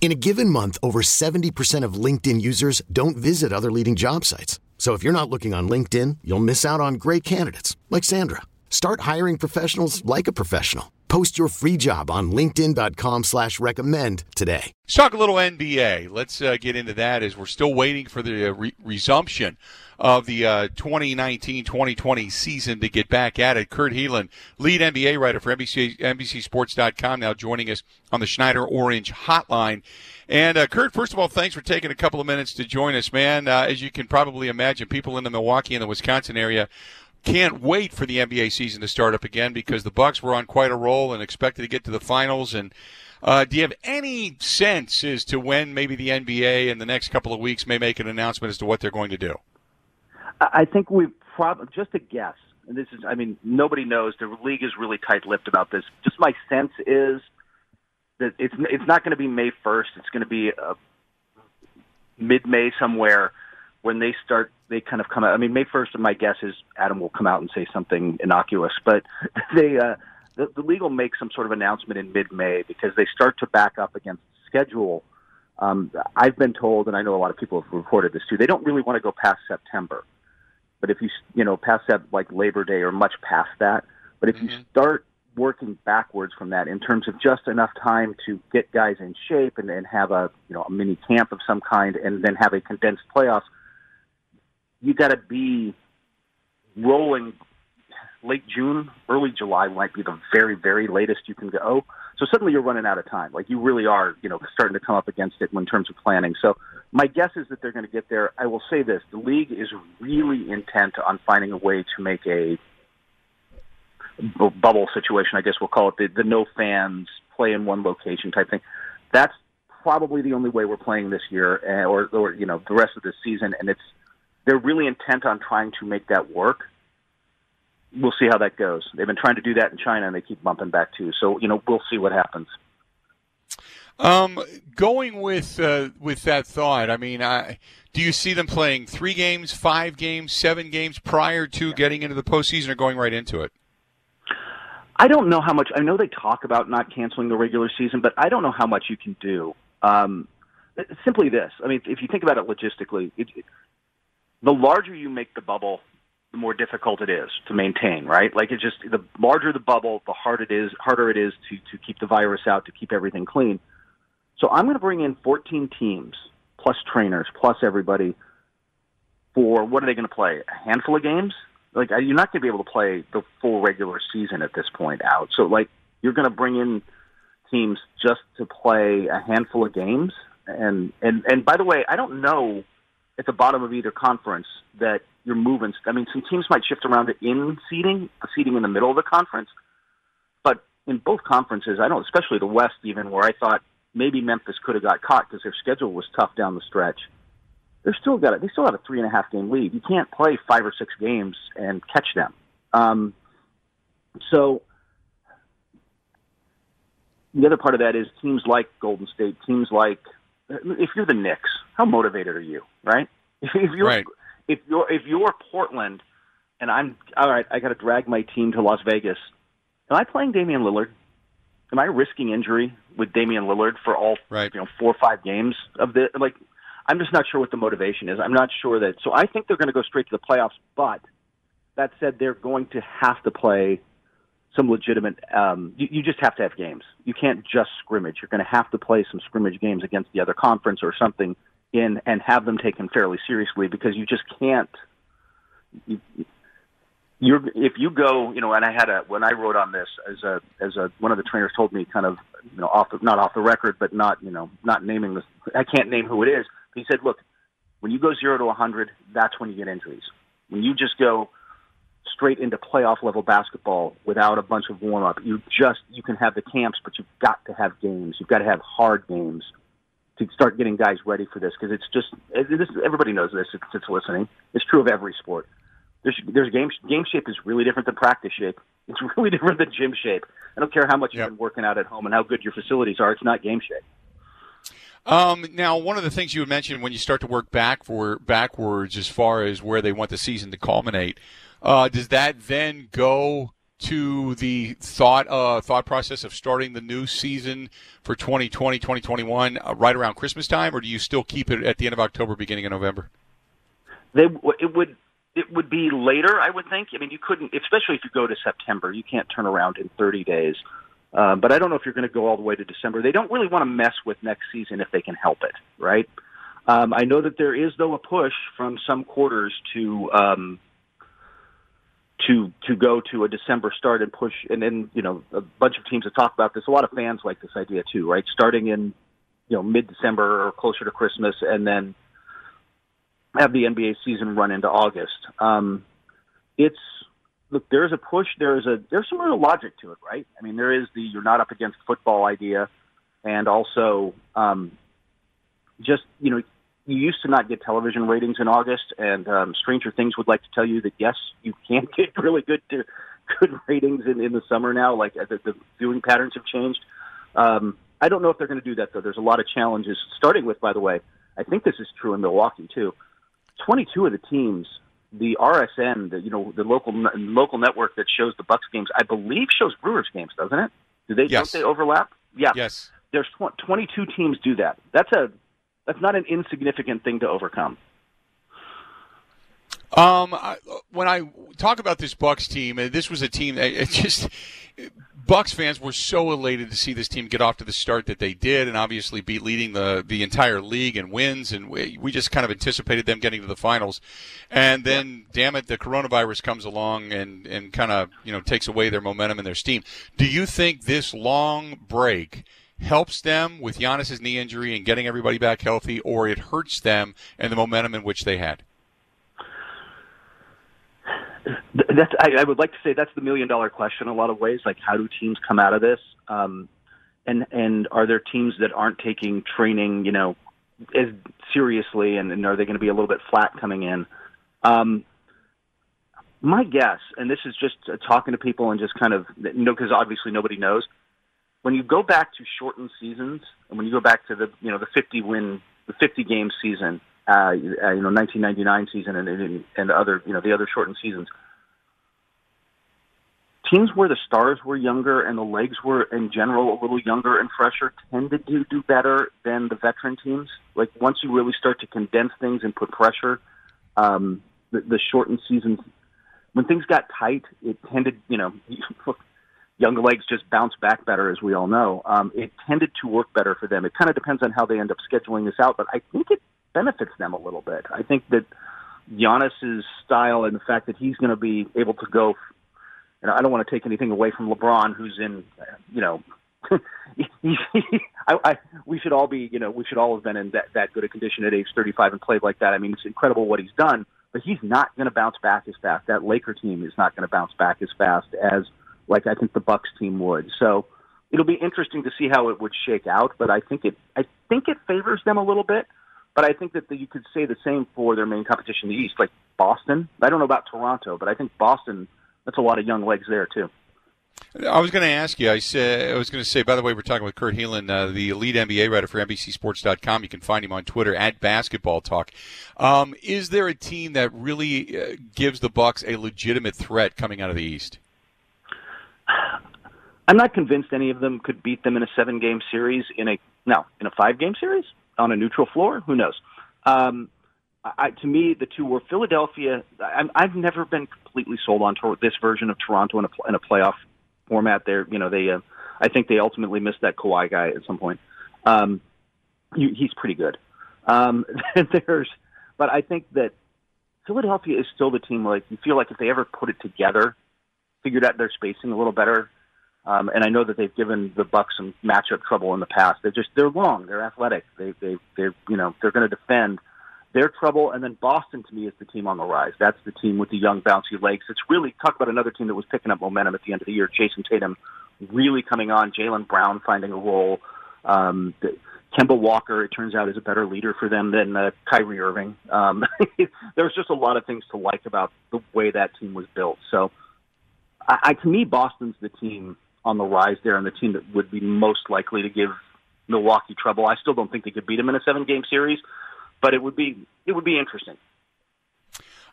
In a given month, over 70% of LinkedIn users don't visit other leading job sites. So if you're not looking on LinkedIn, you'll miss out on great candidates like Sandra. Start hiring professionals like a professional. Post your free job on LinkedIn.com slash recommend today. Let's talk a little NBA. Let's uh, get into that as we're still waiting for the uh, re- resumption of the uh, 2019-2020 season to get back at it. Kurt Helin, lead NBA writer for NBC, NBCSports.com, now joining us on the Schneider Orange Hotline. And uh, Kurt, first of all, thanks for taking a couple of minutes to join us, man. Uh, as you can probably imagine, people in the Milwaukee and the Wisconsin area can't wait for the NBA season to start up again because the Bucks were on quite a roll and expected to get to the finals. And uh, do you have any sense as to when maybe the NBA in the next couple of weeks may make an announcement as to what they're going to do? I think we've probably just a guess. And this is, I mean, nobody knows. The league is really tight-lipped about this. Just my sense is that it's it's not going to be May first. It's going to be uh, mid-May somewhere when they start. They kind of come out. I mean, May first. My guess is Adam will come out and say something innocuous, but they uh, the, the league will make some sort of announcement in mid-May because they start to back up against schedule. Um, I've been told, and I know a lot of people have reported this too. They don't really want to go past September but if you you know past that like Labor Day or much past that, but if mm-hmm. you start working backwards from that in terms of just enough time to get guys in shape and then have a you know a mini camp of some kind and then have a condensed playoffs, you got to be rolling late June, early July might be the very, very latest you can go. So suddenly you're running out of time. Like you really are, you know, starting to come up against it in terms of planning. So my guess is that they're going to get there. I will say this: the league is really intent on finding a way to make a bubble situation. I guess we'll call it the, the no fans play in one location type thing. That's probably the only way we're playing this year, eh, or or you know the rest of the season. And it's they're really intent on trying to make that work we'll see how that goes. They've been trying to do that in China, and they keep bumping back too. So you know, we'll see what happens. Um, going with uh, with that thought, I mean, I, do you see them playing three games, five games, seven games prior to getting into the postseason, or going right into it? I don't know how much. I know they talk about not canceling the regular season, but I don't know how much you can do. Um, simply this. I mean, if you think about it logistically, it, it, the larger you make the bubble, the more difficult it is to maintain, right? Like it's just the larger the bubble, the harder it is, harder it is to to keep the virus out, to keep everything clean. So I'm going to bring in 14 teams plus trainers plus everybody for what are they going to play? A handful of games? Like you're not going to be able to play the full regular season at this point out. So like you're going to bring in teams just to play a handful of games. And and and by the way, I don't know at the bottom of either conference that you're moving. I mean, some teams might shift around to in seating, the uh, seating in the middle of the conference. But in both conferences, I don't, especially the West, even where I thought maybe Memphis could have got caught because their schedule was tough down the stretch. They're still got it. They still have a three and a half game lead. You can't play five or six games and catch them. Um, so the other part of that is teams like Golden State, teams like if you're the Knicks, how motivated are you, right? If you're right if you're if you're Portland, and I'm all right, I got to drag my team to Las Vegas. Am I playing Damian Lillard? Am I risking injury with Damian Lillard for all right. you know four or five games of the like? I'm just not sure what the motivation is. I'm not sure that. So I think they're going to go straight to the playoffs. But that said, they're going to have to play some legitimate. Um, you, you just have to have games. You can't just scrimmage. You're going to have to play some scrimmage games against the other conference or something in and have them taken fairly seriously because you just can't. You, you're if you go, you know, and I had a when I wrote on this as a as a one of the trainers told me kind of you know off not off the record, but not you know not naming this. I can't name who it is. He said, look, when you go zero to a hundred, that's when you get injuries. When you just go straight into playoff level basketball without a bunch of warm up, you just you can have the camps, but you've got to have games. You've got to have hard games to start getting guys ready for this because it's just this, everybody knows this. It's, it's listening. It's true of every sport. There's there's game game shape is really different than practice shape. It's really different than gym shape. I don't care how much yep. you've been working out at home and how good your facilities are. It's not game shape. Um, now, one of the things you had mentioned when you start to work back for backwards as far as where they want the season to culminate, uh, does that then go to the thought uh, thought process of starting the new season for 2020 2021 uh, right around Christmas time, or do you still keep it at the end of October, beginning of November? They it would it would be later, I would think. I mean, you couldn't, especially if you go to September, you can't turn around in 30 days. Uh, but I don't know if you're going to go all the way to December. They don't really want to mess with next season if they can help it, right? Um, I know that there is though a push from some quarters to um, to to go to a December start and push, and then you know a bunch of teams have talked about this. A lot of fans like this idea too, right? Starting in you know mid December or closer to Christmas, and then have the NBA season run into August. Um, it's look, there's a push. There's a there's some real logic to it, right? I mean, there is the you're not up against football idea, and also um, just you know you used to not get television ratings in August, and um, Stranger Things would like to tell you that yes, you can get really good to, good ratings in, in the summer now. Like uh, the, the viewing patterns have changed. Um, I don't know if they're going to do that though. There's a lot of challenges. Starting with, by the way, I think this is true in Milwaukee too. 22 of the teams, the RSN, the you know the local local network that shows the Bucks games, I believe shows Brewers games, doesn't it? Do they yes. don't they overlap? Yeah. Yes. There's tw- 22 teams do that. That's a that's not an insignificant thing to overcome. Um, I, when I talk about this Bucks team, this was a team that it just Bucks fans were so elated to see this team get off to the start that they did, and obviously be leading the the entire league and wins. And we, we just kind of anticipated them getting to the finals, and then damn it, the coronavirus comes along and and kind of you know takes away their momentum and their steam. Do you think this long break? helps them with Giannis's knee injury and getting everybody back healthy, or it hurts them and the momentum in which they had? That's, I, I would like to say that's the million dollar question in a lot of ways. Like, how do teams come out of this? Um, and and are there teams that aren't taking training, you know, as seriously, and, and are they going to be a little bit flat coming in? Um, my guess, and this is just uh, talking to people and just kind of, you know, because obviously nobody knows when you go back to shortened seasons, and when you go back to the you know the 50 win, the 50 game season, uh, you know 1999 season, and, and and other you know the other shortened seasons, teams where the stars were younger and the legs were in general a little younger and fresher tended to do better than the veteran teams. Like once you really start to condense things and put pressure, um, the, the shortened seasons, when things got tight, it tended you know. young legs just bounce back better, as we all know. Um, it tended to work better for them. It kind of depends on how they end up scheduling this out, but I think it benefits them a little bit. I think that Giannis's style and the fact that he's going to be able to go. Know, I don't want to take anything away from LeBron, who's in, you know, I, I, we should all be, you know, we should all have been in that, that good a condition at age 35 and played like that. I mean, it's incredible what he's done, but he's not going to bounce back as fast. That Laker team is not going to bounce back as fast as like I think the Bucks team would. So it'll be interesting to see how it would shake out. But I think it I think it favors them a little bit. But I think that the, you could say the same for their main competition in the East, like Boston. I don't know about Toronto, but I think Boston. That's a lot of young legs there too. I was going to ask you. I said I was going to say. By the way, we're talking with Kurt Helin, uh, the lead NBA writer for NBCSports.com. You can find him on Twitter at Basketball Talk. Um, is there a team that really uh, gives the Bucks a legitimate threat coming out of the East? I'm not convinced any of them could beat them in a seven game series in a no in a five game series on a neutral floor. Who knows? Um, I, to me, the two were Philadelphia. I'm, I've never been completely sold on to this version of Toronto in a, in a playoff format. There, you know, they. Uh, I think they ultimately missed that Kawhi guy at some point. Um, you, he's pretty good. Um, there's, but I think that Philadelphia is still the team. Like you feel like if they ever put it together, figured out their spacing a little better. Um, and I know that they've given the Bucks some matchup trouble in the past. They're just they're long, they're athletic, they they they're you know they're going to defend. Their trouble, and then Boston to me is the team on the rise. That's the team with the young bouncy legs. It's really talk about another team that was picking up momentum at the end of the year. Jayson Tatum really coming on, Jaylen Brown finding a role. Um, Kemba Walker, it turns out, is a better leader for them than uh, Kyrie Irving. Um, there's just a lot of things to like about the way that team was built. So, I, I, to me, Boston's the team on the rise there, and the team that would be most likely to give Milwaukee trouble. I still don't think they could beat them in a seven-game series, but it would be it would be interesting.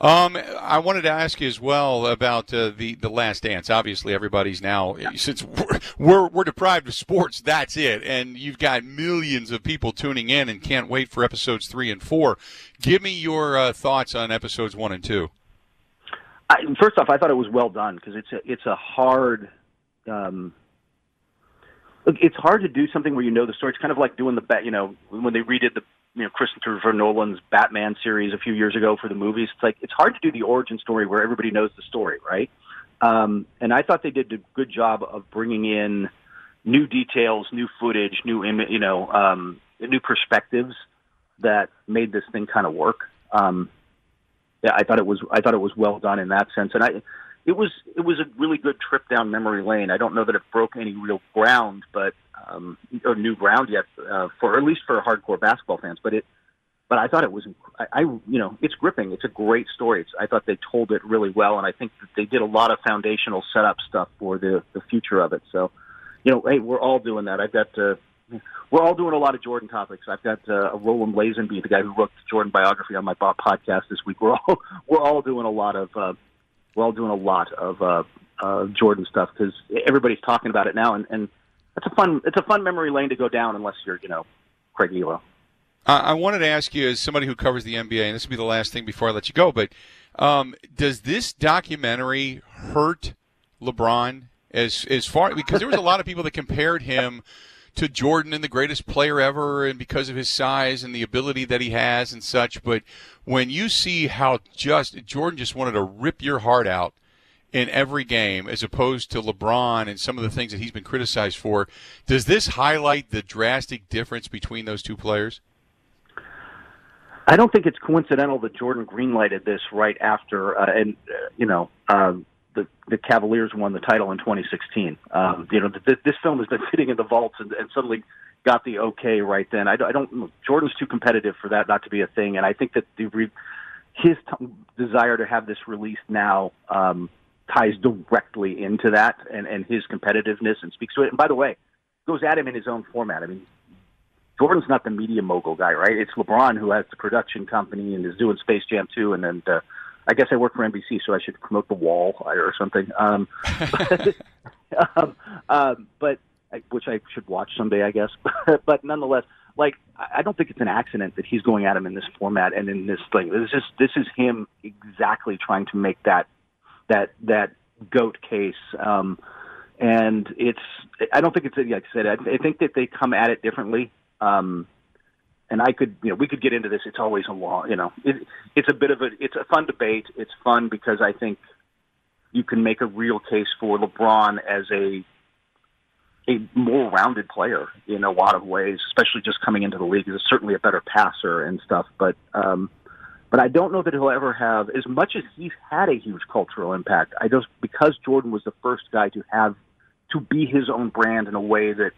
Um, I wanted to ask you as well about uh, the the Last Dance. Obviously, everybody's now since we're, we're, we're deprived of sports. That's it, and you've got millions of people tuning in and can't wait for episodes three and four. Give me your uh, thoughts on episodes one and two. I, first off, I thought it was well done because it's a it's a hard. Um, it's hard to do something where you know the story. It's kind of like doing the bet. You know, when they redid the you know Christopher Nolan's Batman series a few years ago for the movies. It's like it's hard to do the origin story where everybody knows the story, right? Um, and I thought they did a good job of bringing in new details, new footage, new Im- you know um, new perspectives that made this thing kind of work. Um, yeah, I thought it was I thought it was well done in that sense, and I it was it was a really good trip down memory lane. I don't know that it broke any real ground, but um, or new ground yet uh, for at least for hardcore basketball fans. But it, but I thought it was I, I you know it's gripping. It's a great story. It's, I thought they told it really well, and I think that they did a lot of foundational setup stuff for the the future of it. So, you know, hey, we're all doing that. I've got. Uh, we're all doing a lot of Jordan topics. I've got uh, Roland Lazenby, the guy who wrote the Jordan biography, on my podcast this week. We're all we're all doing a lot of uh, we're all doing a lot of uh, uh, Jordan stuff because everybody's talking about it now, and, and it's a fun it's a fun memory lane to go down unless you're you know Craig Ehlo. I wanted to ask you, as somebody who covers the NBA, and this will be the last thing before I let you go, but um, does this documentary hurt LeBron as as far because there was a lot of people that compared him to Jordan and the greatest player ever, and because of his size and the ability that he has and such. But when you see how just Jordan just wanted to rip your heart out in every game, as opposed to LeBron and some of the things that he's been criticized for, does this highlight the drastic difference between those two players? I don't think it's coincidental that Jordan greenlighted this right after, uh, and uh, you know, um, the the Cavaliers won the title in 2016. Um, you know, th- this film has been sitting in the vaults and, and suddenly got the okay right then. I, I don't. Jordan's too competitive for that not to be a thing, and I think that the re, his t- desire to have this released now um, ties directly into that and and his competitiveness and speaks to it. And by the way, goes at him in his own format. I mean. Jordan's not the media mogul guy, right? It's LeBron who has the production company and is doing Space Jam 2 and then uh, I guess I work for NBC, so I should promote the wall or something. Um, but, um, um, but which I should watch someday, I guess. but nonetheless, like I don't think it's an accident that he's going at him in this format and in this thing. This is this is him exactly trying to make that that that goat case. Um, and it's I don't think it's like I said. I, I think that they come at it differently. Um, and I could, you know, we could get into this. It's always a long, you know, it, it's a bit of a, it's a fun debate. It's fun because I think you can make a real case for LeBron as a, a more rounded player in a lot of ways, especially just coming into the league. He's certainly a better passer and stuff, but, um, but I don't know that he'll ever have as much as he's had a huge cultural impact. I just because Jordan was the first guy to have to be his own brand in a way that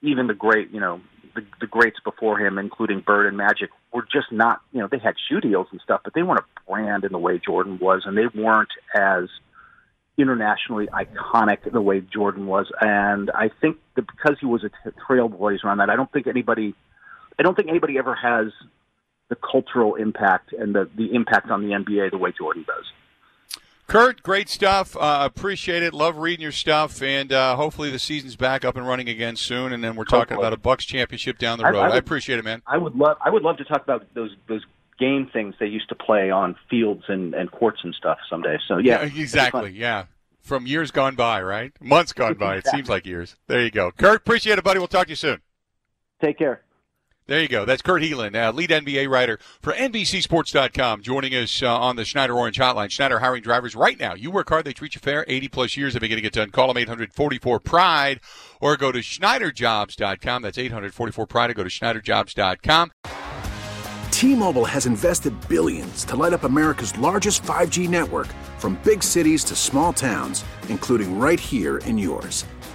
even the great, you know, the, the greats before him, including Bird and Magic, were just not, you know, they had shoe deals and stuff, but they weren't a brand in the way Jordan was, and they weren't as internationally iconic the way Jordan was. And I think that because he was a t- trailblazer on that, I don't think anybody, I don't think anybody ever has the cultural impact and the the impact on the NBA the way Jordan does. Kurt, great stuff. Uh, appreciate it. Love reading your stuff, and uh, hopefully the season's back up and running again soon. And then we're talking hopefully. about a Bucks championship down the road. I, I, would, I, appreciate it, man. I would love. I would love to talk about those those game things they used to play on fields and, and courts and stuff someday. So yeah, yeah exactly. Yeah, from years gone by, right? Months gone by. It seems like years. There you go, Kurt. Appreciate it, buddy. We'll talk to you soon. Take care. There you go. That's Kurt Helin, uh, lead NBA writer for NBCSports.com, joining us uh, on the Schneider Orange Hotline. Schneider hiring drivers right now. You work hard, they treat you fair. 80 plus years of getting it done. Call them 844 Pride or go to SchneiderJobs.com. That's 844 Pride or go to SchneiderJobs.com. T-Mobile has invested billions to light up America's largest 5G network from big cities to small towns, including right here in yours.